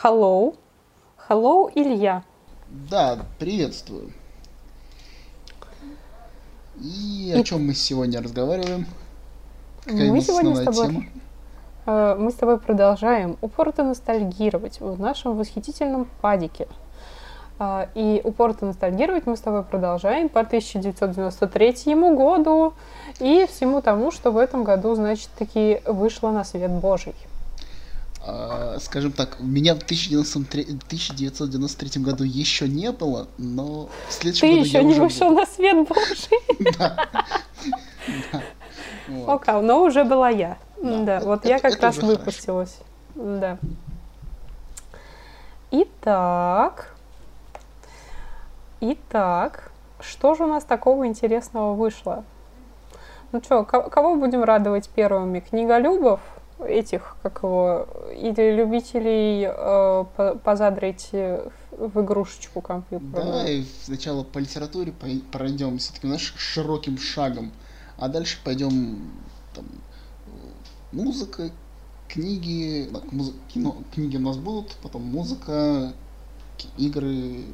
Hello. Hello, Илья. Да, приветствую. И о чем мы сегодня разговариваем? Какая мы сегодня с тобой... тема? Э, мы с тобой продолжаем упорно ностальгировать в нашем восхитительном падике. Э, и упорно ностальгировать мы с тобой продолжаем по 1993 году и всему тому, что в этом году, значит, таки вышло на свет Божий. А, скажем так, меня в 1993 году еще не было, но в следующем Ты году еще я не уже вышел был. на свет Божий. Да. Окей, но уже была я. Да, вот я как раз выпустилась. Да. Итак, итак, что же у нас такого интересного вышло? Ну что, кого будем радовать первыми? Книголюбов? Этих, как его, или любителей э, позадрить в игрушечку компьютерную. Давай сначала по литературе пройдем все-таки знаешь, широким шагом, а дальше пойдем там, музыка, книги, муз... кино, книги у нас будут, потом музыка, игры,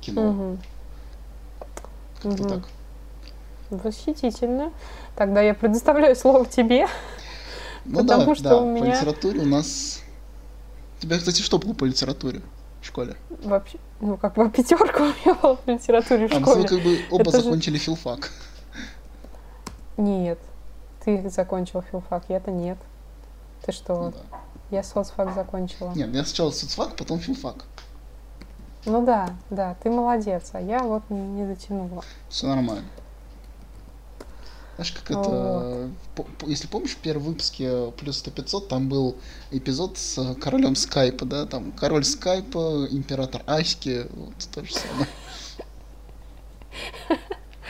кино. Угу. Как-то угу. так. Восхитительно. Тогда я предоставляю слово тебе. Ну Потому да, что да, у меня... по литературе у нас... Тебя, кстати, что было по литературе в школе? Вообще, ну, как бы пятерка у меня была по литературе в а, школе. мы как бы оба Это закончили же... филфак. Нет, ты закончил филфак, я-то нет. Ты что? Ну, да. Я соцфак закончила. Нет, я сначала соцфак, потом филфак. Ну да, да, ты молодец, а я вот не, не дотянула. Все нормально. Знаешь, как это... Если помнишь, в первом выпуске плюс 100 500 там был эпизод с королем скайпа, да? Там король скайпа, император Аськи, вот то же самое.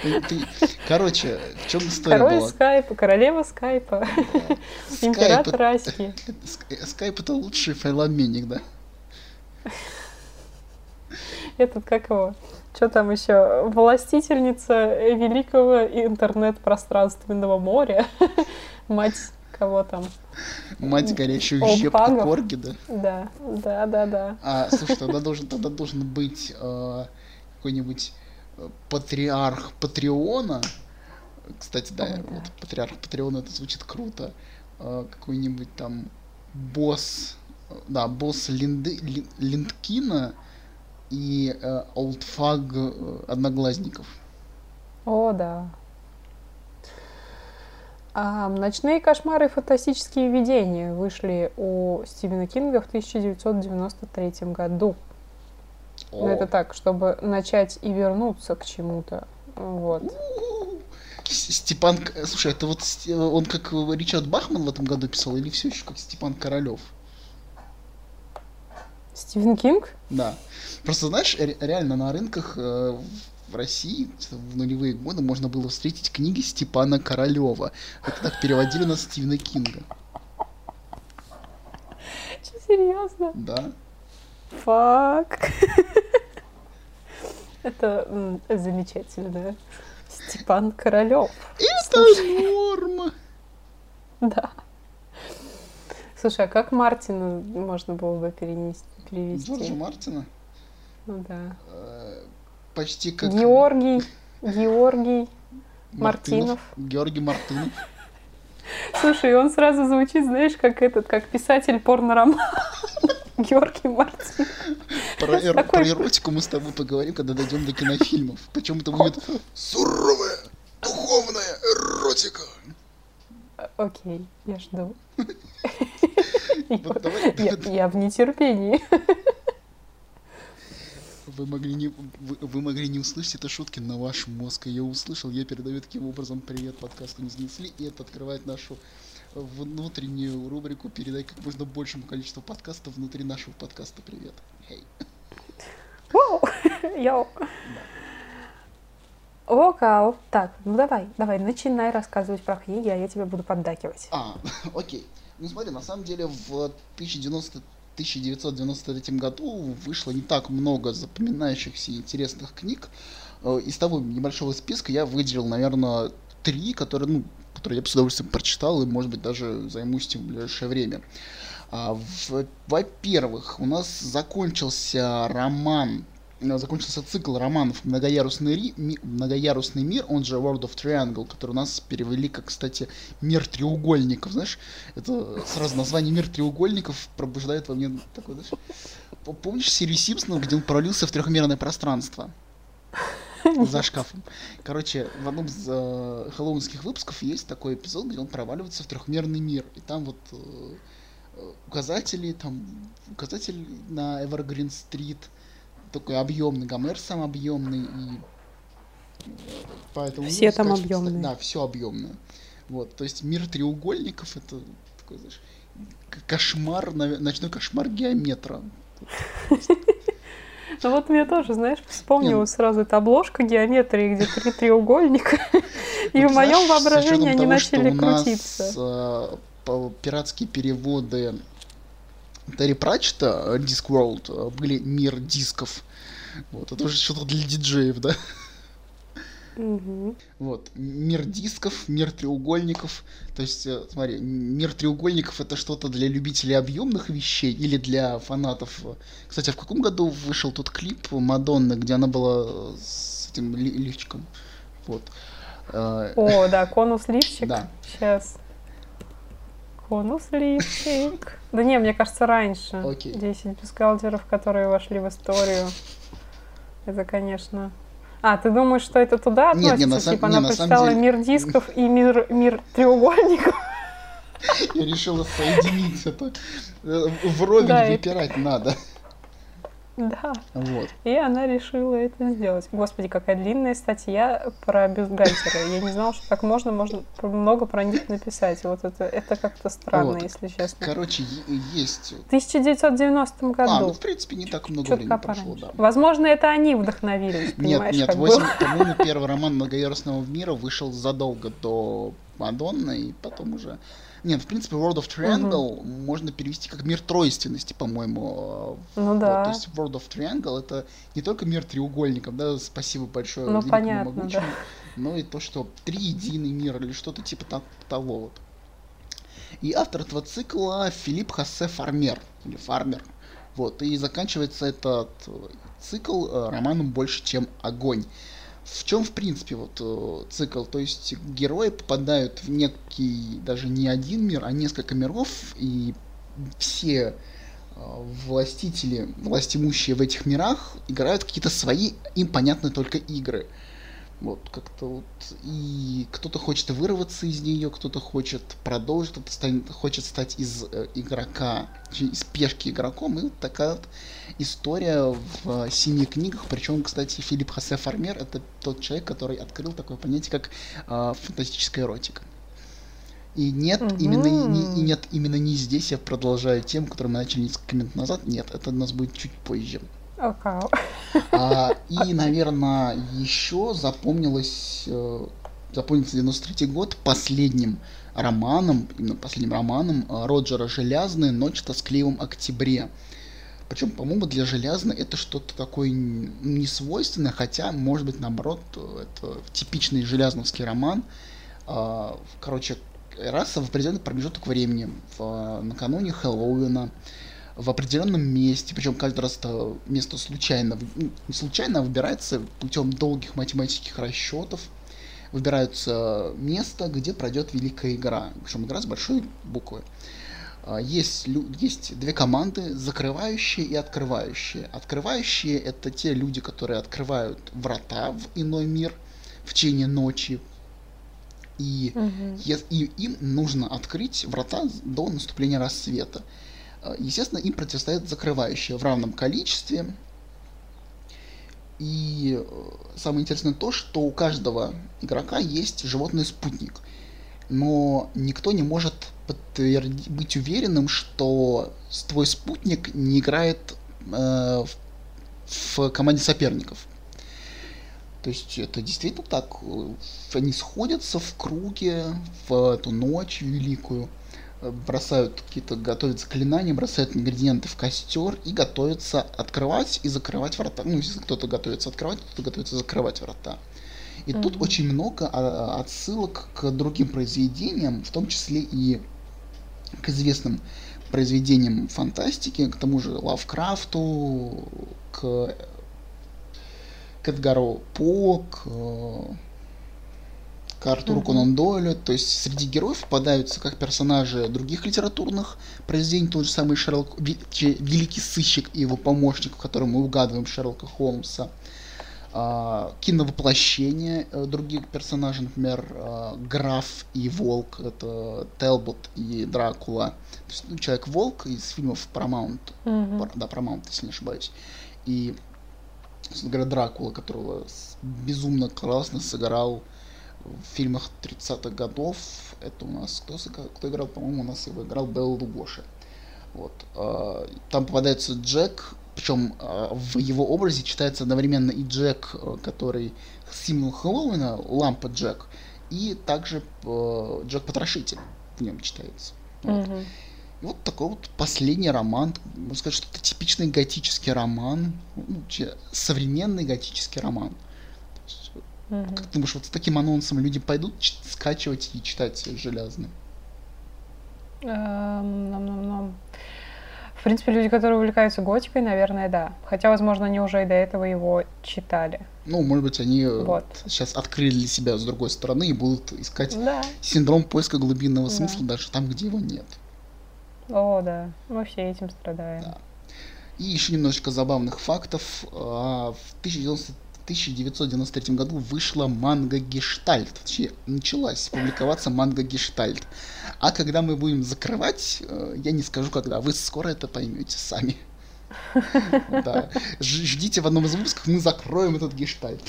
Ты, короче, в чем история Король была? скайпа, королева скайпа, да. император Аськи. Скайп это лучший файлообменник, да? Этот как его? Что там еще? Властительница великого интернет-пространственного моря. Мать кого там? Мать горячую щепку корги, да? Да, да, да, да. А, слушай, тогда должен, тогда должен быть э, какой-нибудь патриарх Патреона. Кстати, да, Ой, вот патриарх Патреона, это звучит круто. Э, какой-нибудь там босс, да, босс Линды, Линдкина и э, олдфаг э, одноглазников. О, да. А, «Ночные кошмары и фантастические видения» вышли у Стивена Кинга в 1993 году. О. это так, чтобы начать и вернуться к чему-то. Вот. Степан, слушай, это вот он как Ричард Бахман в этом году писал, или все еще как Степан Королев? Стивен Кинг? Да. Просто, знаешь, реально на рынках э, в России в нулевые годы можно было встретить книги Степана Королева. Это так переводили на Стивена Кинга. Что, серьезно? Да. Фак. Это замечательно. Степан Королев. Это норма. Да. Слушай, а как Мартина можно было бы перенести, перевести? Джорджа Мартина? Ну да. Почти как... Георгий, Георгий Мартинов. Георгий Мартынов. Слушай, он сразу звучит, знаешь, как этот, как писатель порно-роман. Георгий Мартин. Про, эр- Такой... про эротику мы с тобой поговорим, когда дойдем до кинофильмов. Причем это будет суровая, духовная эротика. Окей, я жду. Я в нетерпении. Вы могли не, вы, вы могли не услышать это шутки, но ваш мозг ее услышал. Я передаю таким образом привет подкасту не занесли, и это открывает нашу внутреннюю рубрику «Передай как можно большему количеству подкастов внутри нашего подкаста привет». Hey. Йоу. Окау. Так, ну давай, давай, начинай рассказывать про книги, а я тебе буду поддакивать. А, окей. Ну смотри, на самом деле в 1090 1993 году вышло не так много запоминающихся интересных книг. Э, из того небольшого списка я выделил, наверное, три, которые, ну, которые я бы с удовольствием прочитал и, может быть, даже займусь этим в ближайшее время. А, во-первых, у нас закончился роман закончился цикл романов «Многоярусный, ри, ми, «Многоярусный мир», он же World of Triangle, который у нас перевели как, кстати, «Мир треугольников». Знаешь, это сразу название «Мир треугольников» пробуждает во мне такой, знаешь... Помнишь серию Симпсонов, где он провалился в трехмерное пространство? За шкафом. Короче, в одном из э, хэллоуинских выпусков есть такой эпизод, где он проваливается в трехмерный мир. И там вот э, указатели, там указатель на Evergreen Street, такой объемный, Гомер сам объемный, и поэтому... Все там сказать, объемные. Да, все объемное. Вот, то есть мир треугольников это такой, знаешь, кошмар, ночной кошмар геометра. Ну вот мне тоже, знаешь, вспомнила сразу эта обложка геометрии, где три треугольника, и в моем воображении они начали крутиться. Э, пиратские переводы Терри Пратчета, Discworld, были мир дисков. Вот, это уже что-то для диджеев, да? Угу. Вот. Мир дисков, мир треугольников. То есть, э, смотри, мир треугольников это что-то для любителей объемных вещей или для фанатов. Кстати, а в каком году вышел тот клип Мадонны, где она была с этим ли лифчиком? Вот. Э, О, да, конус лифчик. Да. Сейчас. Конус лифчик. Да не, мне кажется, раньше. Окей. 10 бюстгальтеров, которые вошли в историю. Это, конечно... А, ты думаешь, что это туда относится? Нет, не, на сам... типа не, она прочитала деле... мир дисков и мир, мир треугольников? Я решила соединить это. Вровень да, выпирать это... надо. Да. Вот. И она решила это сделать. Господи, какая длинная статья про бюстгальтера. Я не знала, что так можно, можно много про них написать. Вот это, это как-то странно, вот. если честно. Короче, есть... В 1990 году. А, ну, в принципе, не так много времени прошло, да. Возможно, это они вдохновились, понимаешь? Нет, нет, 8, по-моему, первый роман многоярусного мира вышел задолго до Мадонны, и потом уже нет, в принципе, World of Triangle угу. можно перевести как мир тройственности, по-моему. Ну да. Вот, то есть World of Triangle это не только мир треугольников, да, спасибо большое ну, понятно, могучему, да. но и то, что триединый мир или что-то типа того вот. И автор этого цикла Филипп Хосе Фармер, или Фармер. Вот, и заканчивается этот цикл э, романом «Больше, чем огонь» в чем, в принципе, вот э, цикл? То есть герои попадают в некий, даже не один мир, а несколько миров, и все э, властители, властимущие в этих мирах играют какие-то свои, им понятные только игры. Вот, как-то вот. И кто-то хочет вырваться из нее, кто-то хочет продолжить, кто-то станет, хочет стать из э, игрока, из пешки игроком. И вот такая вот история в э, семи книгах. Причем, кстати, Филипп Хосе Фармер это тот человек, который открыл такое понятие, как э, фантастическая эротика. И нет, угу. именно не, и нет, именно не здесь я продолжаю тему, которую мы начали несколько минут назад. Нет, это у нас будет чуть позже. Okay. А, и, наверное, еще запомнилось, э, запомнился 93 год последним романом, именно последним романом э, Роджера Желязны «Ночь в тоскливом октябре». Причем, по-моему, для Желязны это что-то такое несвойственное, хотя, может быть, наоборот, это типичный желязновский роман. А, короче, раса в определенный промежуток времени, в, накануне Хэллоуина, в определенном месте, причем каждый раз это место случайно, ну, не случайно, выбирается путем долгих математических расчетов, выбирается место, где пройдет великая игра, причем игра с большой буквы. А, есть, есть две команды, закрывающие и открывающие. Открывающие это те люди, которые открывают врата в иной мир в течение ночи. И, угу. и им нужно открыть врата до наступления рассвета. Э, естественно, им противостоят закрывающие в равном количестве. И э, самое интересное то, что у каждого игрока есть животный спутник. Но никто не может подтвердить, быть уверенным, что твой спутник не играет э, в, в команде соперников. То есть это действительно так. Они сходятся в круге в эту ночь великую бросают какие-то, готовят заклинания, бросают ингредиенты в костер и готовятся открывать и закрывать врата. Ну, если кто-то готовится открывать, кто-то готовится закрывать врата. И mm-hmm. тут очень много а, отсылок к другим произведениям, в том числе и к известным произведениям фантастики, к тому же Лавкрафту, к, к Эдгару По, к, к Артуру mm-hmm. Конан Дойлю. То есть среди героев попадаются как персонажи других литературных произведений, тот же самый Шерлок, Великий сыщик и его помощник, в котором мы угадываем Шерлока Холмса – а, киновоплощение э, других персонажей, например, а, Граф и Волк, это Телбот и Дракула. То есть, ну, Человек-волк из фильмов Paramount, mm-hmm. да, Paramount, если не ошибаюсь. И, говоря, Дракула, которого безумно классно сыграл в фильмах 30-х годов. Это у нас кто, кто играл? По-моему, у нас его играл Белл Лугоши. Вот. А, там попадается Джек, причем э, в его образе читается одновременно и Джек, э, который символ Хэллоуина, лампа Джек, и также э, Джек Потрошитель в нем читается. Вот. Mm-hmm. И вот такой вот последний роман, можно сказать, что это типичный готический роман, ну, современный готический роман. Mm-hmm. Как ты думаешь, вот с таким анонсом люди пойдут скачивать и читать железно? Um, в принципе, люди, которые увлекаются готикой, наверное, да. Хотя, возможно, они уже и до этого его читали. Ну, может быть, они э, вот. сейчас открыли для себя с другой стороны и будут искать да. синдром поиска глубинного да. смысла даже там, где его нет. О, да, мы все этим страдаем. Да. И еще немножечко забавных фактов. А, в 1900 1993 году вышла манга Гештальт. Точнее, началась публиковаться манга Гештальт. А когда мы будем закрывать, э, я не скажу когда, вы скоро это поймете сами. Да. Ждите в одном из выпусков, мы закроем этот гештальт.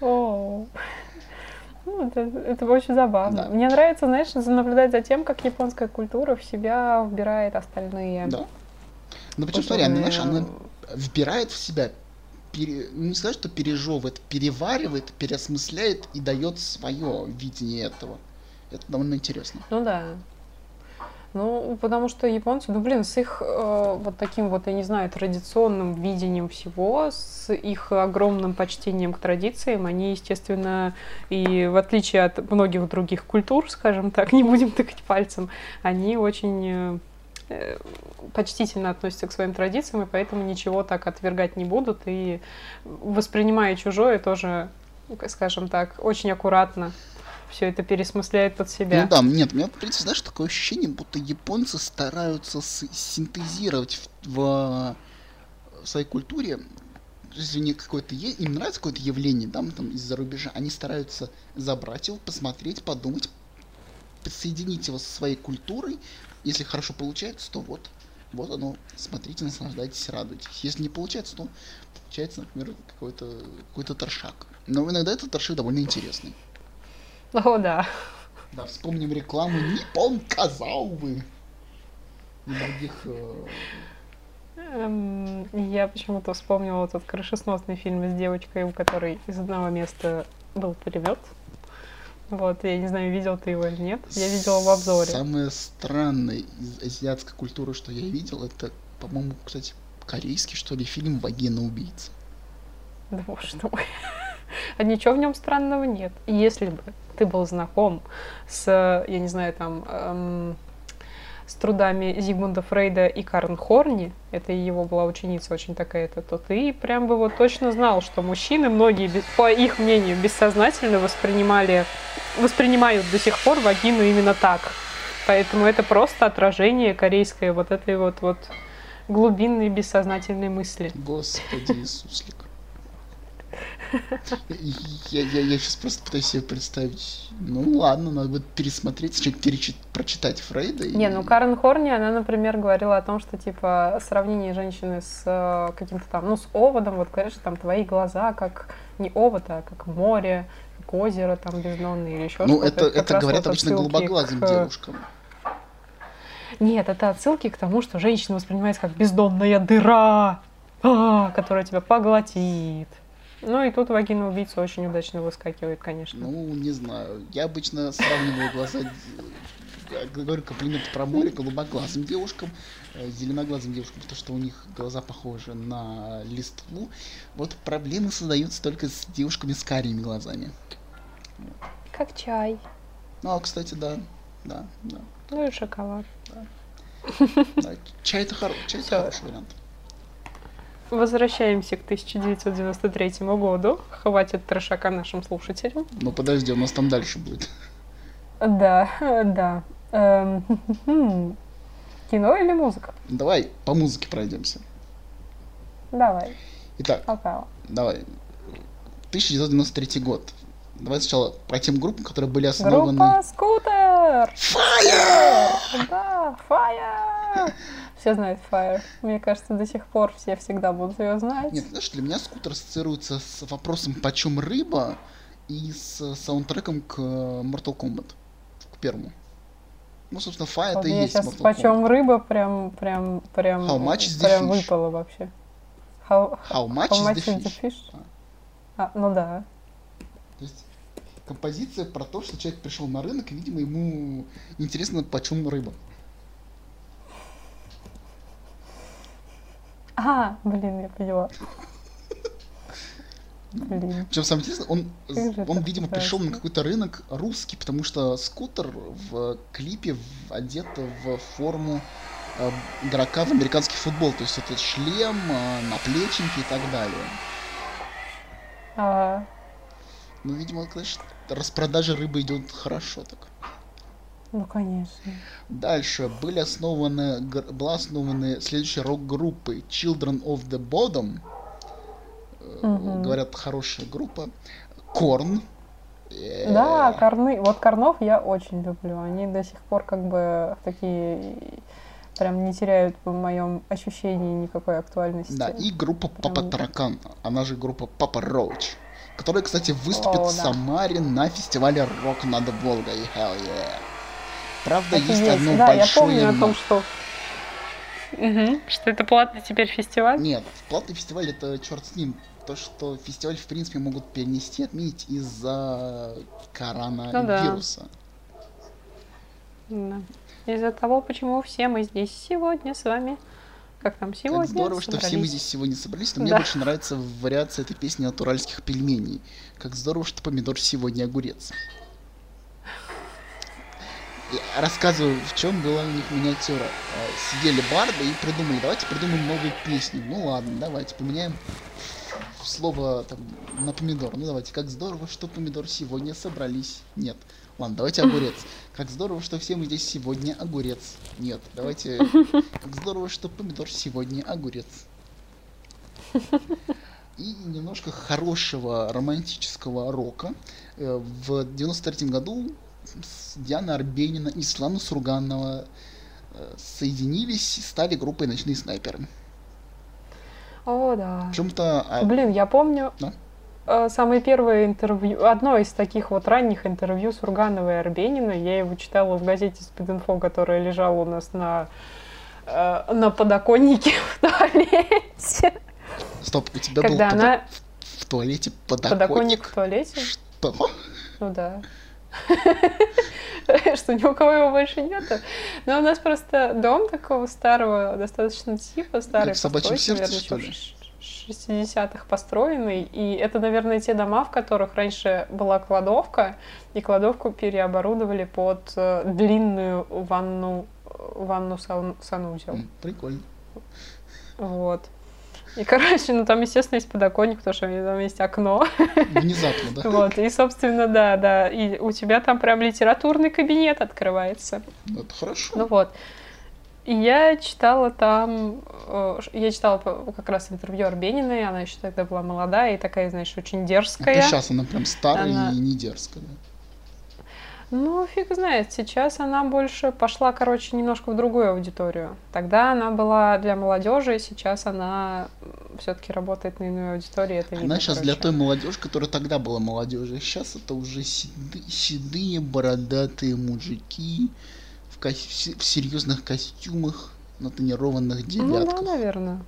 О, ну, это, это очень забавно. Да. Мне нравится, знаешь, наблюдать за тем, как японская культура в себя вбирает остальные. Да. Ну, причем, смотри, она, знаешь, она вбирает в себя пере, ну, не сказать, что пережевывает, переваривает, переосмысляет и дает свое видение этого. Это довольно интересно. Ну да. Ну, потому что японцы, ну, блин, с их э, вот таким вот, я не знаю, традиционным видением всего, с их огромным почтением к традициям, они, естественно, и в отличие от многих других культур, скажем так, не будем тыкать пальцем, они очень э, почтительно относятся к своим традициям, и поэтому ничего так отвергать не будут, и воспринимая чужое тоже, скажем так, очень аккуратно все это пересмысляет под себя. Ну да, нет, у меня, в знаешь, такое ощущение, будто японцы стараются синтезировать в, в, в своей культуре если у них какое-то им нравится какое-то явление, да, там из-за рубежа, они стараются забрать его, посмотреть, подумать, подсоединить его со своей культурой. Если хорошо получается, то вот, вот оно, смотрите, наслаждайтесь, радуйтесь. Если не получается, то получается, например, какой-то какой-то торшак. Но иногда этот торшак довольно интересный. О, да. Да, вспомним рекламу Ниппон Казаувы. И других... Э... Эм, я почему-то вспомнила этот крышесносный фильм с девочкой, у которой из одного места был перевод. Вот, я не знаю, видел ты его или нет. Я видела в обзоре. Самое странное из азиатской культуры, что я видел, это, по-моему, кстати, корейский, что ли, фильм «Вагина убийца». Да боже мой. А ничего в нем странного нет. Если бы ты был знаком с, я не знаю, там, эм, с трудами Зигмунда Фрейда и Карн Хорни, это его была ученица очень такая-то, то ты прям бы вот точно знал, что мужчины, многие, по их мнению, бессознательно воспринимали, воспринимают до сих пор вагину именно так. Поэтому это просто отражение корейской вот этой вот, вот глубинной бессознательной мысли. Господи Иисуслик. Я, я, я сейчас просто пытаюсь себе представить. Ну ладно, надо будет пересмотреть, перечит, прочитать Фрейда. И... Не, ну Карен Хорни, она, например, говорила о том, что типа сравнение женщины с э, каким-то там, ну, с оводом, вот говоришь, там твои глаза как не овод, а как море, как озеро там бездонное или еще ну, что-то. Ну, это, это говорят вот обычно голубоглазым к... девушкам. Нет, это отсылки к тому, что женщина воспринимается как бездонная дыра, а, которая тебя поглотит. Ну и тут вагина убийца очень удачно выскакивает, конечно. Ну, не знаю. Я обычно сравниваю глаза говорю комплимент про море голубоглазым девушкам, э, зеленоглазым девушкам, потому что у них глаза похожи на листву. Вот проблемы создаются только с девушками с карими глазами. Как чай. Ну, а, кстати, да. Да, да. Ну и шоколад. Да. Да, чай это, хоро... чай это хороший вариант. Возвращаемся к 1993 году. Хватит трешака нашим слушателям. Ну подожди, у нас там дальше будет. Да, да. Эм, кино или музыка? Давай по музыке пройдемся. Давай. Итак, давай. 1993 год. Давай сначала по тем группам, которые были основаны... Группа Скутер! Fire! Да, Fire! Все знают Fire. Мне кажется, до сих пор все всегда будут ее знать. Нет, знаешь, для меня скутер ассоциируется с вопросом «Почем рыба?» и с саундтреком к Mortal Kombat, к первому. Ну, собственно, Fire Вот это и есть сейчас Mortal почем Kombat. рыба прям, прям, прям, How much прям выпало вообще. How, How much how is much the is the fish? fish? А, ну да. То есть композиция про то, что человек пришел на рынок, и, видимо, ему интересно, почем рыба. А, блин, я поняла. Блин. Причем самое интересное, он, он видимо, пришел на какой-то рынок русский, потому что скутер в клипе в- одет в форму э, игрока в американский футбол. То есть это шлем, э, наплечники и так далее. А, Ну, видимо, конечно, распродажа рыбы идет хорошо так. Ну, конечно. Дальше были основаны, была основаны следующие рок-группы Children of the Bottom. Э, Мгм. Говорят, хорошая группа. Корн. Да, корны. Вот корнов я очень люблю. Они до сих пор как бы такие прям не теряют в моем ощущении никакой актуальности. Да, и группа Папа Прям- Таракан, она же группа Папа Роуч, которая, кстати, выступит О, в да. Самаре на фестивале Рок над Волгой. Hell yeah. Правда, и есть есть. одно Да, я большое помню о но. том, что... Что это платный теперь фестиваль? Нет, платный фестиваль это черт с ним. То, что фестиваль, в принципе, могут перенести, отменить из-за коронавируса. Да. Из-за того, почему все мы здесь сегодня с вами. Как там сегодня? Как здорово, что все мы собрались. здесь сегодня собрались, но мне Да. больше нравится вариация этой песни от уральских пельменей. Как здорово, что помидор сегодня огурец. Я рассказываю, в чем была у них миниатюра. Э, Сидели барды и придумали, давайте придумаем новую песню. Ну ладно, давайте поменяем слово там, на помидор. Ну давайте, как здорово, что помидор сегодня собрались. Нет. Ладно, давайте огурец. Как здорово, что все мы здесь сегодня огурец. Нет, давайте. Как здорово, что помидор сегодня огурец. И немножко хорошего романтического рока. Э, В 93 году Диана Арбенина и Слана Сурганова э, соединились и стали группой «Ночные снайперы». О, да. Причем-то... а, Блин, я помню Да? э, самое первое интервью, одно из таких вот ранних интервью с Ургановой и Арбениной. Я его читала в газете «Спидинфо», которая лежала у нас на, э, на подоконнике в туалете. Стоп, у тебя Когда был она... в туалете Подоконник подоконник? в туалете? Что? Ну да. Что ни у кого его больше нету. Но у нас просто дом такого старого, достаточно типа, старый, Как в «Собачьем сердце», что ли? еще в 60-х построенный. И это, наверное, те дома, в которых раньше была кладовка, и кладовку переоборудовали под э, длинную ванну, ванну сан- санузел. Прикольно. Вот. И, короче, ну там, естественно, есть подоконник, потому что там есть окно. Внезапно, да? Вот, и, собственно, да, да, и у тебя там прям литературный кабинет открывается. Это хорошо. Ну вот. И я читала там, э, я читала как раз интервью Арбениной, она еще тогда была молодая и такая, знаешь, очень дерзкая. Это сейчас она прям старая Она- и не дерзкая. Ну, фиг знает, сейчас она больше пошла, короче, немножко в другую аудиторию. Тогда она была для молодежи, сейчас она все-таки работает на иную аудиторию, это видно, Она сейчас для той молодежи, которая тогда была молодежью. Сейчас это уже седы- седые, бородатые мужики в, кос- в серьезных костюмах, на тонированных Ну да, девятках. наверное.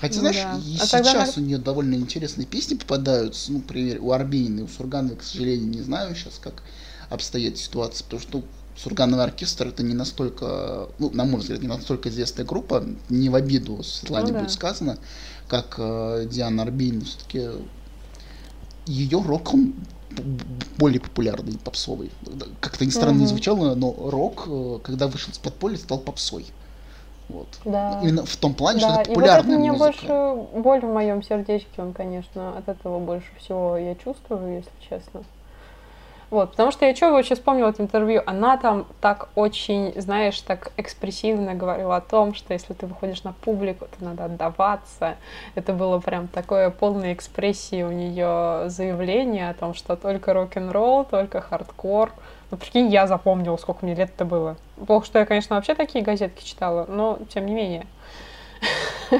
Хотя, ну знаешь, да. и А тогда сейчас на- у нее довольно интересные песни попадаются. Ну, например, у Арбенина и у Сургановой, к сожалению, не знаю сейчас, как обстоит ситуация, потому что ну, Сургановый оркестр это не настолько, ну, на мой взгляд, не настолько известная группа, не в обиду Светлане Ну да. будет сказано, как э, Диана Арбенина. Все-таки ее рок, он более популярный, попсовый. Как-то не странно не Мгм. звучало, но рок, э, когда вышел из подполья, стал попсой. Вот. Да. Именно в том плане, да. что это популярная и вот это музыка. мне больше боль в моем сердечке, он, конечно, от этого больше всего я чувствую, если честно. Вот, потому что я что вообще вспомнила это интервью, она там так очень, знаешь, так экспрессивно говорила о том, что если ты выходишь на публику, то надо отдаваться. Это было прям такое полной экспрессии у нее заявление о том, что только рок-н-ролл, только хардкор. Ну, прикинь, я запомнила, сколько мне лет это было. Плохо, что я, конечно, вообще такие газетки читала, но тем не менее.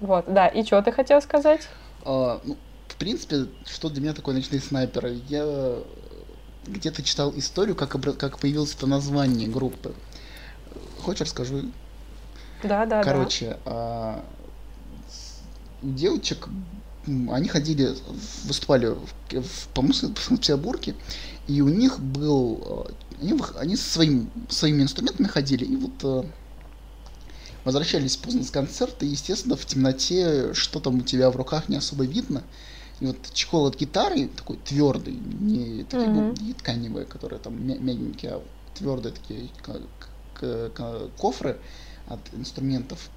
Вот, да. И что ты хотел сказать? А, в принципе, что для меня такое ночные снайперы? Я где-то читал историю, как, обра- как появилось это название группы. Хочешь, расскажу? Да, да, Короче, а, с- у девочек, м, они ходили, выступали в, в, по-моему, в Санкт-Петербурге, и у них был, э, они, они со своим, своими инструментами ходили, и вот э, возвращались поздно с концерта, и, естественно, в темноте, что там у тебя в руках не особо видно. И вот чехол от гитары такой твердый, не такие Мгм. не тканевые, которые там мя- мягенькие, а твердые такие кофры от инструментов.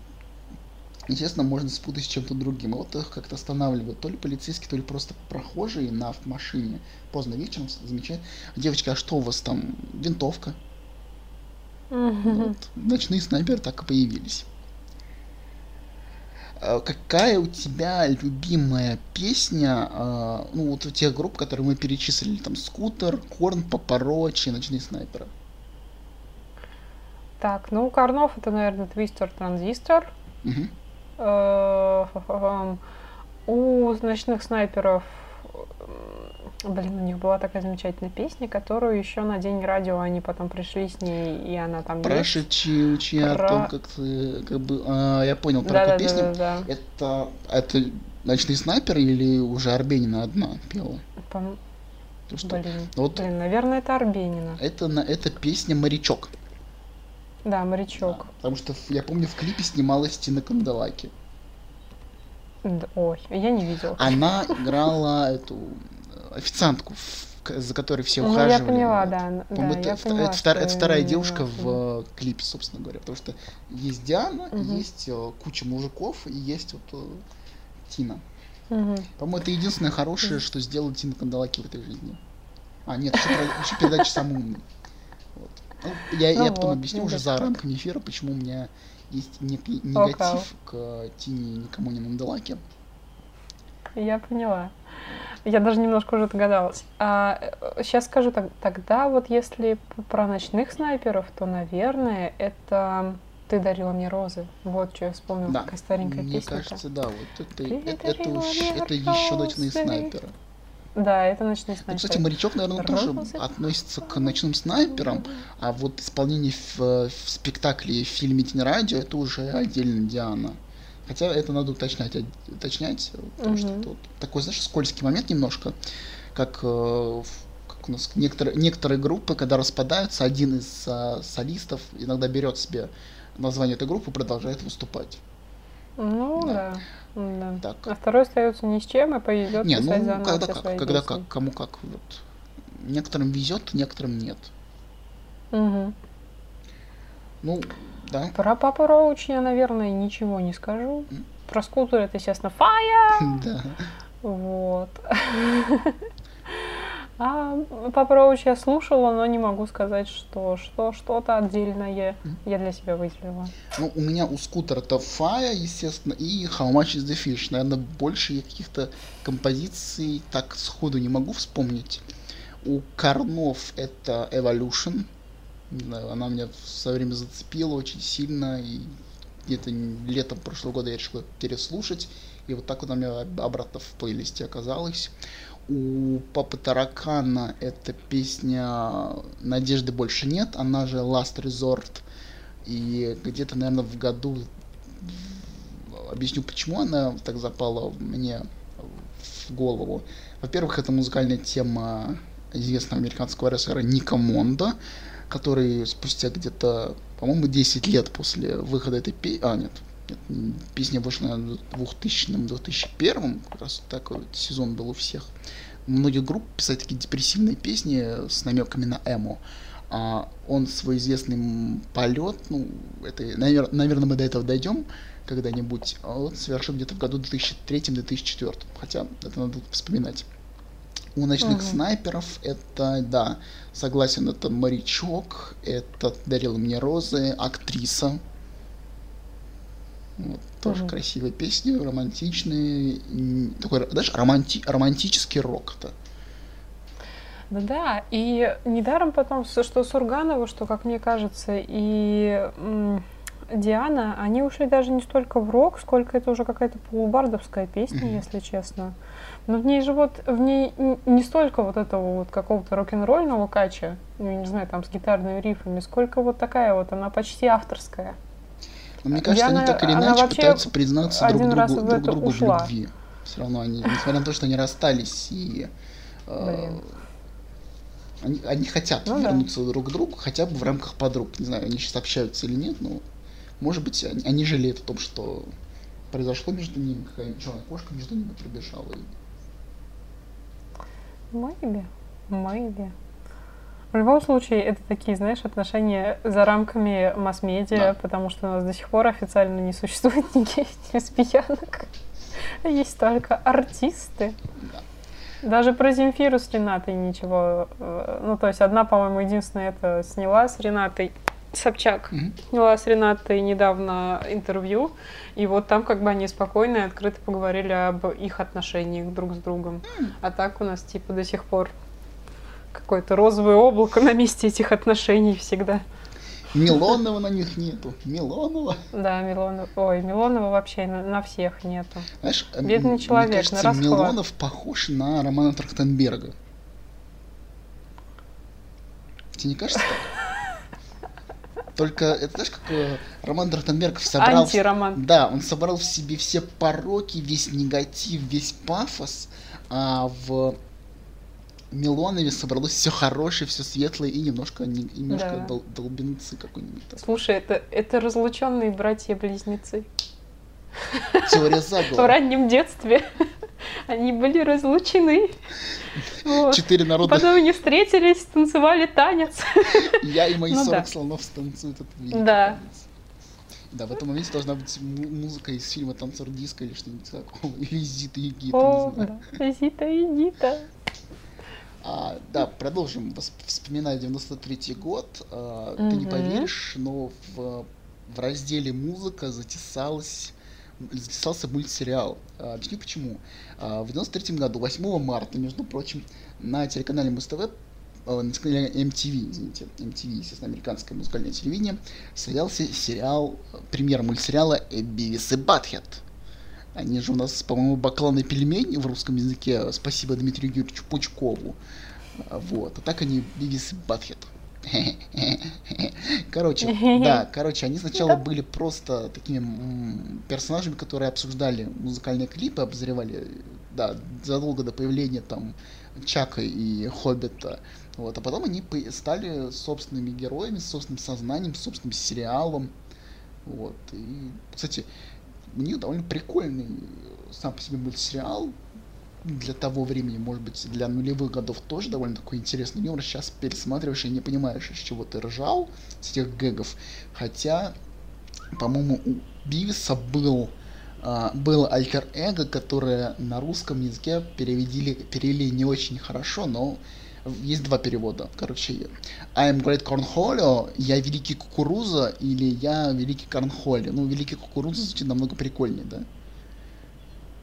Естественно, можно спутать с чем-то другим. И вот их как-то останавливают. То ли полицейские, то ли просто прохожие на машине. Поздно вечером замечают. Девочка, а что у вас там? Винтовка. Мгм. Вот. Ночные снайперы так и появились. А Какая у тебя любимая песня, а, ну вот у тех групп, которые мы перечислили, там Скутер, Корн, Папорочи, Ночные снайперы? Так, ну, у Карнов это, наверное, Твистер Транзистор. Э. У ночных снайперов, блин, у них была такая замечательная песня, которую еще на день радио они потом пришли с ней, и она там. Прошедшие учи о Про- том, как ты, как бы, а, я понял про какую песню. Да-да-да-да. Это, это Ночные снайперы или уже Арбенина одна пела? Пом- что Блин, вот блин, наверное, это Арбенина. это, на, это песня «Морячок». Да, морячок. Да, потому что я помню, в клипе снималась Тина Канделаки. Д- Ой, я не видела. Она играла эту официантку, за которой все Ну, ухаживали. я поняла, да. да, это, я поняла, это втор- это вторая девушка в клипе, собственно говоря. Потому что есть Диана, Мгм. есть э, куча мужиков, и есть вот э, Тина. Мгм. По-моему, это единственное хорошее, что сделала Тина Канделаки в этой жизни. А, нет, еще, передача «Самый умный». Вот. Ну, я, Ну я потом вот, объясню ну, уже за рамками эфира, почему у меня есть некий негатив к Тине никому не Канделаке. Я поняла. Я даже немножко уже догадалась. А, сейчас скажу так, тогда вот если про ночных снайперов, то, наверное, это «Ты дарила мне розы». Вот что я вспомнила, Да, какая старенькая мне песня. кажется, да, вот это, Ты это, это, уж- мне это еще ночные снайперы. Да, это ночные Ну, снайперы. кстати, морячок, наверное, тоже Розы. относится к ночным снайперам, а вот исполнение в, в спектакле и в фильме Тень радио это уже отдельно Диана. Хотя это надо уточнять, уточнять, потому что Мгм. это вот такой, знаешь, скользкий момент немножко, как, э, как у нас некоторые, некоторые группы, когда распадаются, один из а, солистов иногда берет себе название этой группы и продолжает выступать. Ну, Да. да. да. Так. А второй остается ни с чем и пойдет Не, ну когда как, когда песни. как, кому как. Вот. Некоторым везет, некоторым нет. Мгм. Ну, да. Про Папу Роуч я, наверное, ничего не скажу. Про скутер это, естественно, Fire! Да. Вот. А Папа Роуч я слушала, но не могу сказать, что что что-то отдельное я для себя выделила. Ну, у меня у скутера это Fire, естественно, и How Much is the Fish. Наверное, больше я каких-то композиций так сходу не могу вспомнить. У Корнов это Evolution. Не знаю, она меня в свое время зацепила очень сильно. И где-то летом прошлого года я решил её переслушать. И вот так вот она у меня об- обратно в плейлисте оказалась. У Папы Таракана это песня «Надежды больше нет», она же Last Resort. И где-то, наверное, в году объясню, почему она так запала мне в голову. Во-первых, это музыкальная тема известного американского рестлера Ника Монда, который спустя где-то, по-моему, 10 лет после выхода этой песни... А, нет, нет, песня вышла в 2000-2001, как раз такой вот сезон был у всех. У многих групп писать такие депрессивные песни с намеками на эмо. а, он свой известный полет, ну, это, навер- наверное, мы до этого дойдем когда-нибудь, а он совершил где-то в году 2003-2004, хотя это надо вспоминать. У ночных угу. снайперов это, да, согласен, это морячок, это дарил мне розы, актриса. Вот, тоже угу. красивые песни, романтичные, такой, даже романти, романтический рок-то. Да, да, и недаром потом, что Сурганова, что, как мне кажется, и Диана, они ушли даже не столько в рок, сколько это уже какая-то полубардовская песня, mm-hmm. если честно. Но в ней же вот, в ней не столько вот этого вот какого-то рок-н-ролльного кача, ну, я не знаю, там с гитарными рифами, сколько вот такая вот, она почти авторская. Но мне кажется, Диана, они так или иначе пытаются признаться друг другу, друг, друг другу в любви. Все равно они, несмотря на то, что они расстались и э, они, они хотят ну, вернуться да. друг к другу, хотя бы в рамках подруг. Не знаю, они сейчас общаются или нет, но может быть, они, они жалеют о том, что произошло между ними, какая-нибудь черная кошка между ними пробежала. Maybe. Maybe. В любом случае, это такие, знаешь, отношения за рамками масс-медиа, да. потому что у нас до сих пор официально не существует никаких лесбиянок. Есть только артисты. Да. Даже про Земфиру с Ренатой ничего. Э, ну, то есть одна, по-моему, единственная это сняла с Ренатой. Собчак mm-hmm. сняла с Ренатой недавно интервью, и вот там как бы они спокойно и открыто поговорили об их отношениях друг с другом. Mm-hmm. А так у нас типа до сих пор какое-то розовое облако на месте этих отношений всегда. Милонова на них нету. Милонова. Да, Милонова. Ой, Милонова вообще на, на всех нету. Знаешь, Бедный человек, мне кажется, на расхват. Милонов похож на Романа Трахтенберга. Тебе не кажется так? Только это знаешь, как э, Роман Трахтенбергов собрал... Антироман. Да, он собрал в себе все пороки, весь негатив, весь пафос, а в Милонове собралось все хорошее, все светлое и немножко, немножко да. дол, долбенцы какой-нибудь. Слушай, это, это разлученные братья-близнецы. Теория заговора. В раннем детстве они были разлучены. Четыре народа. Потом они встретились, танцевали танец. Я и мои ну, 40 да. слонов станцуют этот великий Да. Танец. Да, в этом моменте должна быть музыка из фильма «Танцор диска» или что-нибудь такого. Или Зита и Гита, О, не знаю. Да. Зита и Гита. А, да, продолжим вспоминать 93 год. А, mm-hmm. Ты не поверишь, но в, в разделе «Музыка» затесалась затесался мультсериал. А, объясню почему. А, в 93 году, 8 марта, между прочим, на телеканале Муз-ТВ на телеканале MTV, извините, MTV, естественно, американское музыкальное телевидение, состоялся сериал, премьера мультсериала «Бивис и Батхед». Они же у нас, по-моему, бакланы пельмень в русском языке. Спасибо Дмитрию Юрьевичу Пучкову. Вот. А так они Бивис и Батхед. Короче, да, короче, они сначала были просто такими персонажами, которые обсуждали музыкальные клипы, обозревали, да, задолго до появления там Чака и Хоббита. Вот, а потом они стали собственными героями, с собственным сознанием, с собственным сериалом. Вот. И, кстати, у них довольно прикольный сам по себе мультсериал для того времени, может быть, для нулевых годов тоже довольно такой интересный юмор. Сейчас пересматриваешь и не понимаешь, из чего ты ржал, с тех гэгов. Хотя, по-моему, у Бивиса был, а, был альтер-эго, которое на русском языке перевели, перевели не очень хорошо, но есть два перевода. Короче, I am great cornholio, я великий кукуруза, или я великий корнхоли. Ну, великий кукуруза звучит намного прикольнее, да?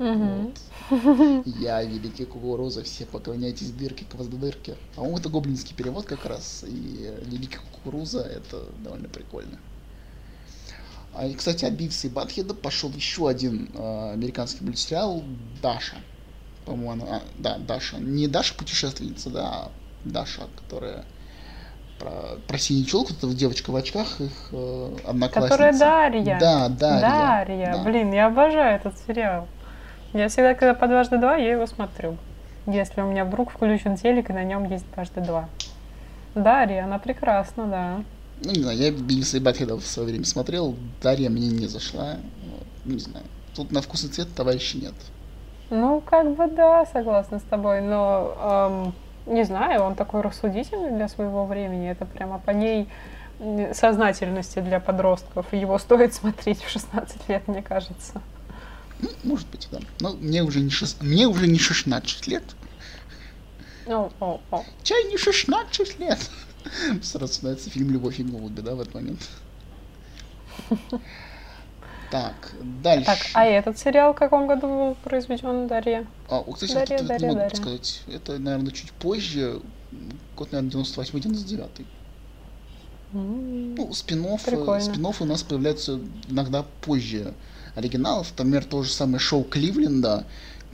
Угу. Вот. Я великий кукуруза, все поклоняйтесь дырке к воздырке. По-моему, это гоблинский перевод как раз. И великий кукуруза это довольно прикольно. А, и, кстати, от Бивса и Батхеда пошел еще один э, американский мультсериал Даша. По-моему, а, да, Даша. Не Даша путешественница, да, а Даша, которая про, про синюю челку, это девочка в очках, их э, одноклассница. Которая Дарья. Да, Дарья. Дарья. Да. Блин, я обожаю этот сериал. Я всегда, когда по дважды два, я его смотрю. Если у меня вдруг включен телек, и на нем есть дважды два. Дарья, она прекрасна, да. Ну, не знаю, я Бивиса и Батхеда в свое время смотрел, Дарья мне не зашла. Ну, не знаю. Тут на вкус и цвет товарища нет. Ну, как бы да, согласна с тобой, но эм, Не знаю, он такой рассудительный для своего времени. Это прямо по ней сознательности для подростков. Его стоит смотреть в 16 лет, мне кажется. Ну, может быть, да. Но мне уже не, шест... мне уже не 16 лет. О, о. Чай не 16 лет. Сразу становится фильм «Любовь и голуби», да, в этот момент. Так, дальше. Так, а этот сериал в каком году был произведен, Дарья? А, кстати, Дарья, это, Дарья, могу Дарья. сказать. Это, наверное, чуть позже. Год, наверное, 98-99. Mm, ну, спин у нас появляются иногда позже оригиналов. Там, например, то же самое шоу Кливленда,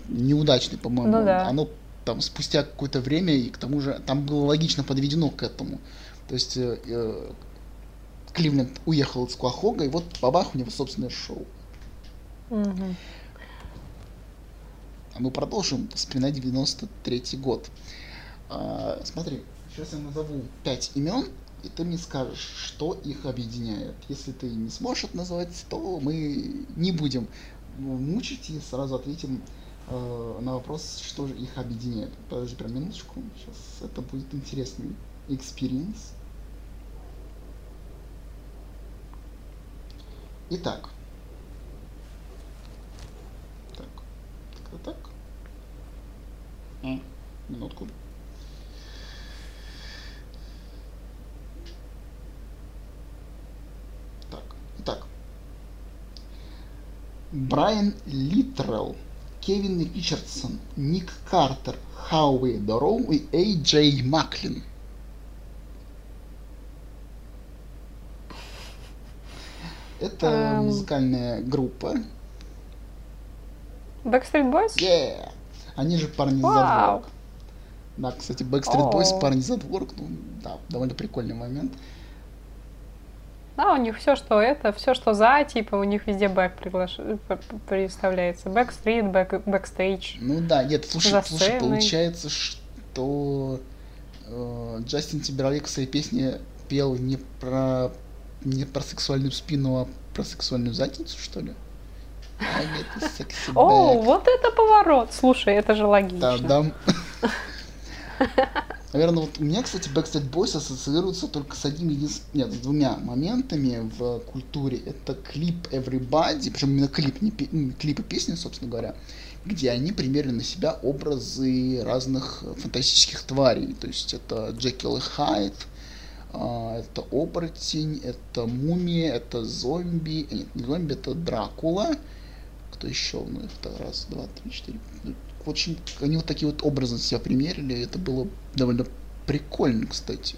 неудачный, по-моему. Ну, да. Оно там спустя какое-то время, и к тому же там было логично подведено к этому. То есть э, э Кливленд уехал из Куахога, и вот бабах, у него собственное шоу. Угу. А мы продолжим вспоминать 93 год. А, смотри, сейчас я назову пять имен, и ты мне скажешь, что их объединяет. Если ты не сможешь это назвать, то мы не будем мучить и сразу ответим э, на вопрос, что же их объединяет. Подожди прям минуточку, сейчас это будет интересный experience. Итак. Так. Так, так. Минутку. Так, итак. Брайан Литрелл, Кевин Ричардсон, Ник Картер, Хауи Дороу и Эй Джей Маклин – Это эм... музыкальная группа. Backstreet Boys? Yeah! Они же парни wow. за двор. Да, кстати, Backstreet Boys, oh. парни за двор, ну, да, довольно прикольный момент. Да, у них все, что это, все, что за, типа, у них везде бэк приглаш... представляется. Backstreet, back, backstage. Ну да, нет, слушай, слушай получается, что э, Джастин Тимберлейк в своей песне пел не про не про сексуальную спину, а про сексуальную задницу, что ли? О, вот это поворот. Слушай, это же логично. Да, да. Наверное, вот у меня, кстати, Backstreet Boys ассоциируется только с одним единственным, нет, с двумя моментами в культуре. Это клип Everybody, причем именно клип, не пи, клип и песни, собственно говоря, где они примерили на себя образы разных фантастических тварей. То есть это Джекил и Хайд, а, это оборотень, это мумия, это зомби, нет, не зомби, это Дракула. Кто еще? Ну, это раз, два, три, четыре. Ну, очень, они вот такие вот образы себя примерили, это было довольно прикольно, кстати.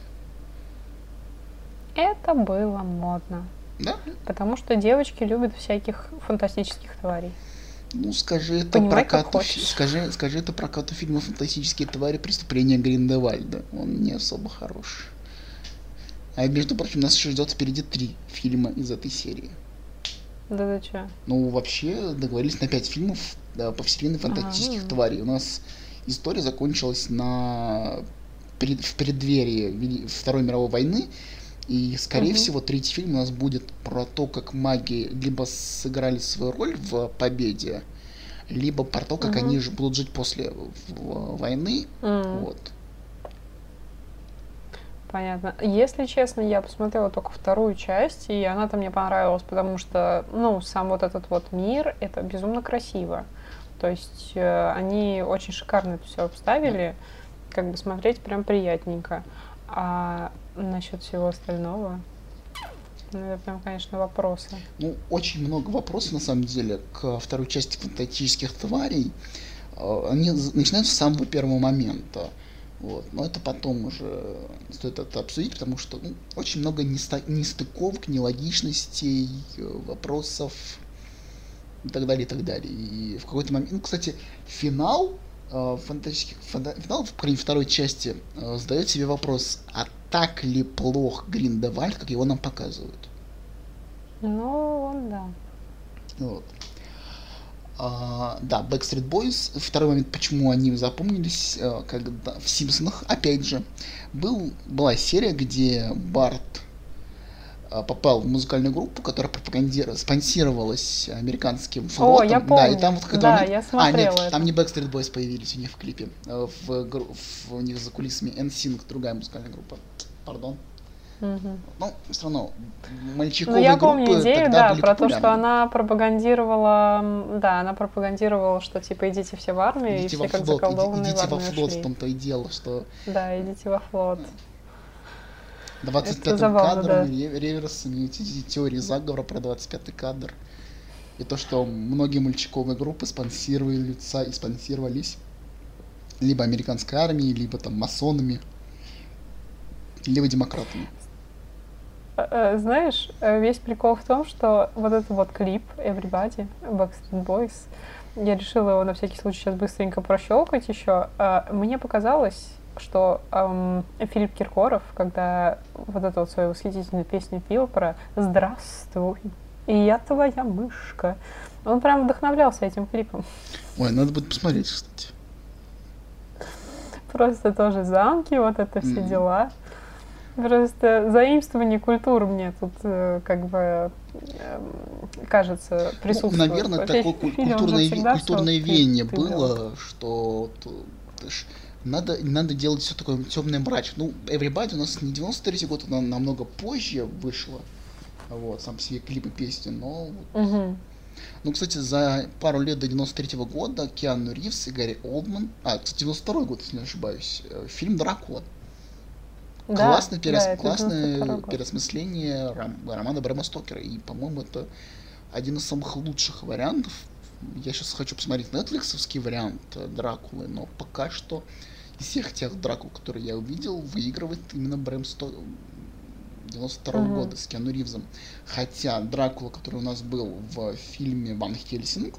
Это было модно. Да? Потому что девочки любят всяких фантастических тварей. Ну, скажи это Понимай, прокату, скажи, скажи это прокату фильма «Фантастические твари. Преступления Гриндевальда». Он не особо хороший. А между прочим, нас еще ждет впереди три фильма из этой серии. Да ты че? Ну, вообще, договорились на пять фильмов да, по вселенной фантастических а, тварей. У нас история закончилась на в преддверии Второй мировой войны. И, скорее угу. всего, третий фильм у нас будет про то, как маги либо сыграли свою роль в победе, либо про то, как угу. они же будут жить после войны. Угу. Вот. Понятно. Если честно, я посмотрела только вторую часть, и она-то мне понравилась, потому что, ну, сам вот этот вот мир, это безумно красиво. То есть э, они очень шикарно это все обставили, как бы смотреть прям приятненько. А насчет всего остального, ну, это прям, конечно, вопросы. Ну, очень много вопросов, на самом деле, к второй части фантастических тварей. Э, они начинаются с самого первого момента. Вот. Но это потом уже стоит это обсудить, потому что ну, очень много нестыковок, нелогичностей, э, вопросов и так далее, и так далее. И в какой-то момент, ну, кстати, финал э, фантастических, фанта, финал, в крайней второй части, э, задает себе вопрос, а так ли плох Гриндевальд, как его нам показывают? Ну, он да. Вот. Uh, да, Backstreet Boys. Второй момент, почему они запомнились, uh, когда в Симпсонах, опять же, был, была серия, где Барт а, попал в музыкальную группу, которая пропагандировалась, спонсировалась американским флотом. О, я помню. Да, и там вот в да, момент... я смотрела А, нет, это. там не Backstreet Boys появились у них в клипе. Э, в, в, в у них за кулисами NSYNC, другая музыкальная группа. Пардон. Угу. Ну, все равно, мальчиковые Ну, я помню группы идею, тогда да, были про то, популярны. что она пропагандировала, да, она пропагандировала, что, типа, идите все в армию, Идите и во все как флот, заколдованные идите в во армию флот, в шли. том-то и дело, что Да, идите во флот. 25-м забавно, кадром, да. ре- реверсами, теории заговора про 25-й кадр. И то, что многие мальчиковые группы спонсируются и спонсировались либо американской армией, либо там масонами, либо демократами. Э, э, Знаешь, э, весь прикол в том, что вот этот вот клип Everybody, Backstreet Boys, я решила его на всякий случай сейчас быстренько прощелкать еще. Мне показалось, что эм, Филипп Киркоров, когда вот эту вот свою восхитительную песню пил про «Здравствуй, и я твоя мышка», он прям вдохновлялся этим клипом. Ой, надо будет посмотреть, кстати. Просто тоже замки, вот это все Мгм. дела. Просто заимствование культур мне тут э, как бы эм, кажется Ну, присутствует. наверное, Вообще, такое культурное, культурное ты- веяние ты было, делал. что т- ты ж- надо, надо делать все такое темное мрачное. Ну, Everybody у нас не 93 год, она намного позже вышла. Вот, сам себе клипы песни, но... Мгм. Ну, кстати, за пару лет до 93 года Киану Ривз и Гарри Олдман, а, кстати, 92 год, если не ошибаюсь, э, фильм «Дракула». Да, классное перес- да, классное 92 год. переосмысление ром- романа Брэма Стокера. И, по-моему, это один из самых лучших вариантов. Я сейчас хочу посмотреть нетфликсовский вариант э, Дракулы, но пока что из всех тех Дракул, которые я увидел, выигрывает именно Брэм Стокер 92 Мгм. года с Киану Ривзом. Хотя Дракула, который у нас был в фильме Ван Хельсинг,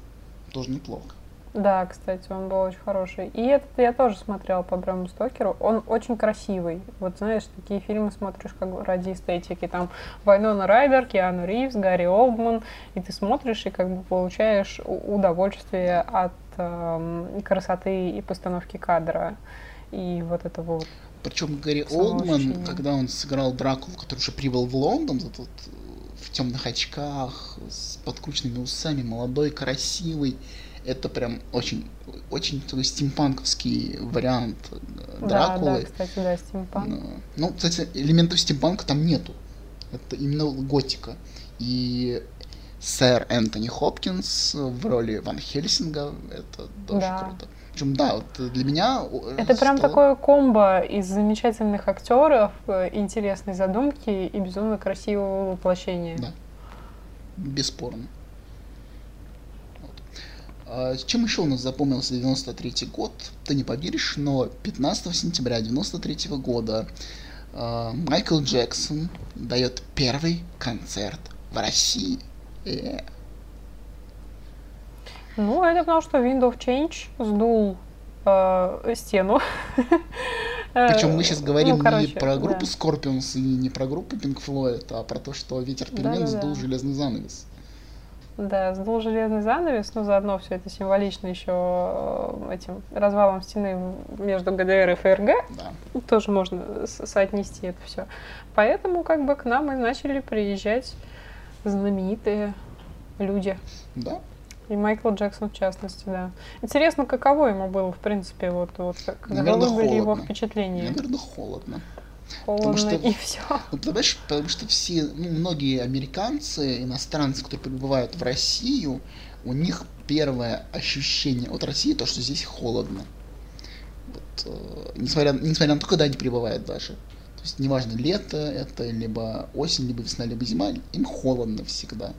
тоже неплохо. Да, кстати, он был очень хороший. И этот я тоже смотрела по Брэму Стокеру. Он очень красивый. Вот знаешь, такие фильмы смотришь как ради эстетики. Там Вайнона Райдер, Киану Ривз, Гарри Олдман. И ты смотришь и как бы получаешь удовольствие от эм, красоты и постановки кадра. И вот это вот. Причем Гарри. Олдман, когда он сыграл Дракулу, который уже прибыл в Лондон, вот тут э, в темных очках, с подкрученными усами, молодой, красивый, это прям очень, очень такой стимпанковский вариант э, Да, Дракулы. да, кстати, да, стимпанк. Ну, Ну, кстати, элементов стимпанка там нету. Это именно готика. И сэр Энтони Хопкинс в роли Ван Хельсинга, это тоже Да. круто. Причем, да, вот для меня... Это прям стало- такое комбо из замечательных актеров, э, интересной задумки и безумно красивого воплощения. Да. Бесспорно. Вот. А чем еще у нас запомнился 93 год? Ты не поверишь, но 15 сентября 93 года а, Майкл Джексон дает первый концерт в России. Э, Ну, это потому что Wind of Change сдул э, стену. Причем мы сейчас говорим ну, короче, не про группу да. Scorpions и не про группу Pink Floyd, а про то, что ветер перемен Да-да-да. сдул железный занавес. Да, сдул железный занавес, но заодно все это символично еще э, этим развалом стены между ГДР и ФРГ. Да. Тоже можно соотнести это все. Поэтому как бы к нам и начали приезжать знаменитые люди. Да. И Майкл Джексон в частности, да. Интересно, каково ему было, в принципе, вот, вот каковы были его впечатления. Наверное, холодно. Холодно что- и все. Ну, понимаешь, потому что все, ну, многие американцы, иностранцы, которые прибывают в Россию, у них первое ощущение от России то, что здесь холодно. Вот, э, несмотря, несмотря на то, когда они прибывают даже. То есть неважно, лето это, либо осень, либо весна, либо зима, им холодно всегда.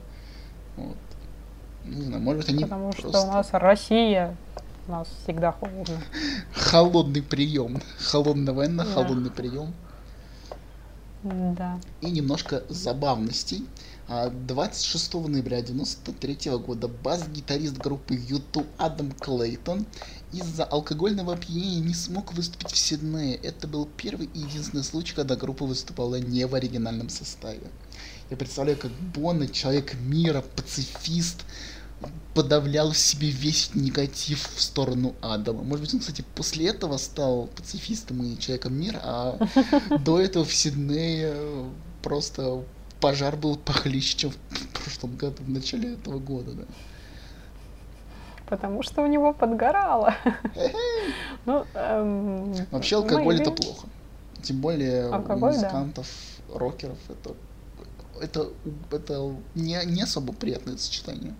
Вот. Не знаю, может они Потому что просто... у нас Россия, у нас всегда холодно. Холодный прием. Холодная война, Да. холодный прием. Да. И немножко забавностей. А, 26 ноября 1993 года бас-гитарист группы YouTube Адам Клейтон из-за алкогольного опьянения не смог выступить в Сиднее. Это был первый и единственный случай, когда группа выступала не в оригинальном составе. Я представляю, как Бонна, человек мира, пацифист, подавлял в себе весь негатив в сторону Адама. Может быть, он, кстати, после этого стал пацифистом и человеком мира, а до этого в Сиднее просто пожар был похлеще, чем в прошлом году, в начале этого года, да. Потому что у него подгорало. ну, эм, Вообще алкоголь это плохо. Тем более алкоголь, музыкантов, да. рокеров это это, это не, не особо приятное сочетание.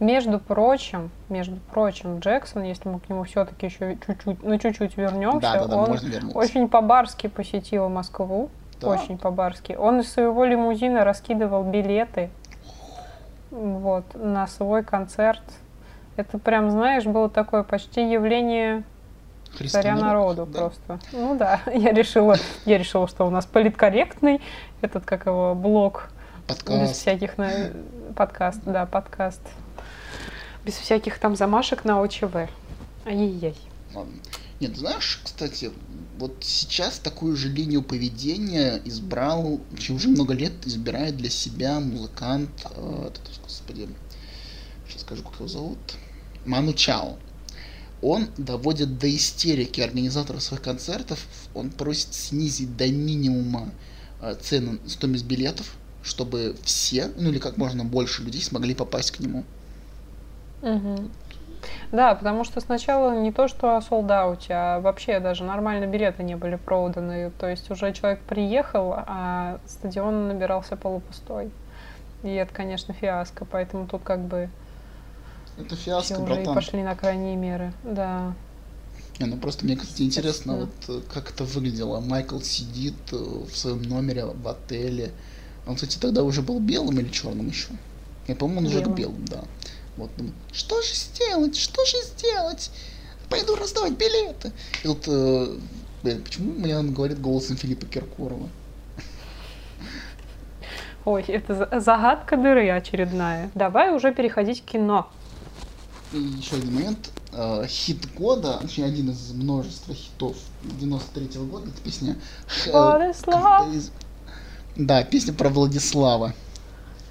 Между прочим, между прочим, Джексон, если мы к нему все-таки еще чуть-чуть, ну чуть-чуть вернемся, да, да, да, он очень по-барски посетил Москву, да. очень по-барски. Он из своего лимузина раскидывал билеты, вот, на свой концерт. Это прям, знаешь, было такое почти явление Христа царя народу да. просто. Ну да, я решила, я решила, что у нас политкорректный этот, как его, блог. Подкаст. Без всяких на... подкаст, да, подкаст без всяких там замашек на ОЧВ. Ай-яй-яй. Нет, знаешь, кстати, вот сейчас такую же линию поведения избрал, уже много лет избирает для себя музыкант, э, господи, сейчас скажу, как его зовут, Ману Чао. Он доводит до истерики организаторов своих концертов, он просит снизить до минимума э, цены, стоимость билетов, чтобы все, ну или как можно больше людей смогли попасть к нему. Угу. Да, потому что сначала не то, что о солдауте, а вообще даже нормально билеты не были проданы. То есть уже человек приехал, а стадион набирался полупустой. И это, конечно, фиаско, поэтому тут как бы это фиаско, все уже и пошли на крайние меры, да. Не, ну просто мне, кстати, интересно, вот э, как это выглядело. Майкл сидит э, в своем номере в отеле. Он, кстати, тогда уже был белым или черным еще? Я, по-моему, он белым. уже белым, да. Вот, думаю, что же сделать, что же сделать? Пойду раздавать билеты. И тут, э, блин, почему мне он говорит голосом Филиппа Киркорова? Ой, это загадка дыры очередная. Давай уже переходить к кино. И еще один момент. Э, хит года, точнее, один из множества хитов 93 -го года, это песня Владислав. Да, песня про Владислава.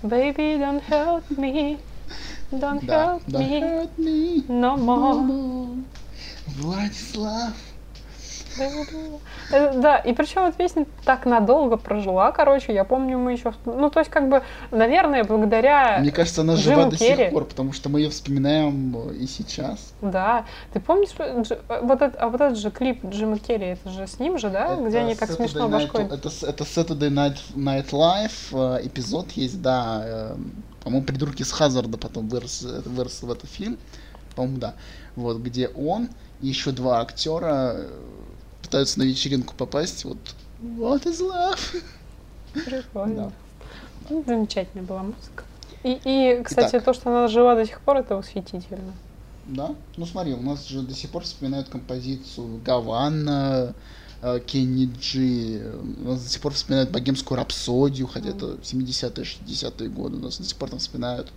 Baby, don't hurt me. Don't да, hurt, don't me hurt me no more. No more. Владислав. Э, да, и причем эта песня так надолго прожила, короче, я помню, мы еще, ну, то есть, как бы, наверное, благодаря Мне кажется, она Джиму жива до Керри. сих пор, потому что мы ее вспоминаем и сейчас. Да, ты помнишь, э, вот это, а вот этот же клип Джима Керри, это же с ним же, да, это где они так Saturday смешно башкой? Это, это Saturday Night, Night Live, э, эпизод есть, да, по-моему, «Придурки с Хазарда» потом вырос, вырос в этот фильм. По-моему, да. Вот, где он и еще два актера э, пытаются на вечеринку попасть. Вот What is love? Прикольно. Да. Ну, замечательная была музыка. И, и кстати, Итак. то, что она жива до сих пор, это восхитительно. Да? Ну смотри, у нас же до сих пор вспоминают композицию Гавана, Кенни Джи, нас до сих пор вспоминают богемскую рапсодию, хотя это 70-е, 60-е годы, нас до сих пор там вспоминают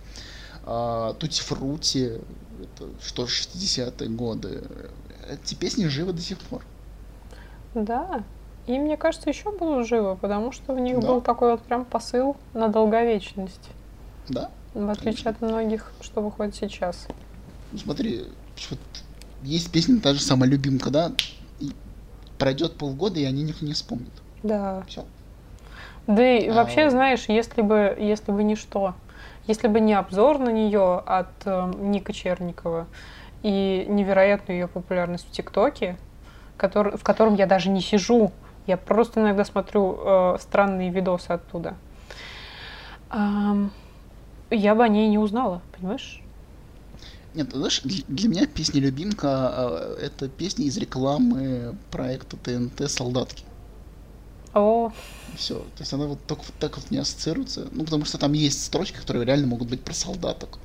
а, Тути Фрути, это что 60-е годы. Эти песни живы до сих пор. Да, и мне кажется, еще будут живы, потому что в них да. был такой вот прям посыл на долговечность. Да. В отличие конечно. от многих, что выходит сейчас. Ну, смотри, вот есть песня та же самая любимка, да? Пройдет полгода, и они никто не вспомнят. Да. Все. Да и а... вообще, знаешь, если бы, если бы не что, если бы не обзор на нее от э, Ника Черникова и невероятную ее популярность в ТикТоке, который, в котором я даже не сижу, я просто иногда смотрю э, странные видосы оттуда, э, я бы о ней не узнала, понимаешь? Нет, знаешь, для меня песня любимка а, это песня из рекламы проекта ТНТ Солдатки. О. Все. То есть она вот так, так вот не ассоциируется. Ну, потому что там есть строчки, которые реально могут быть про солдаток.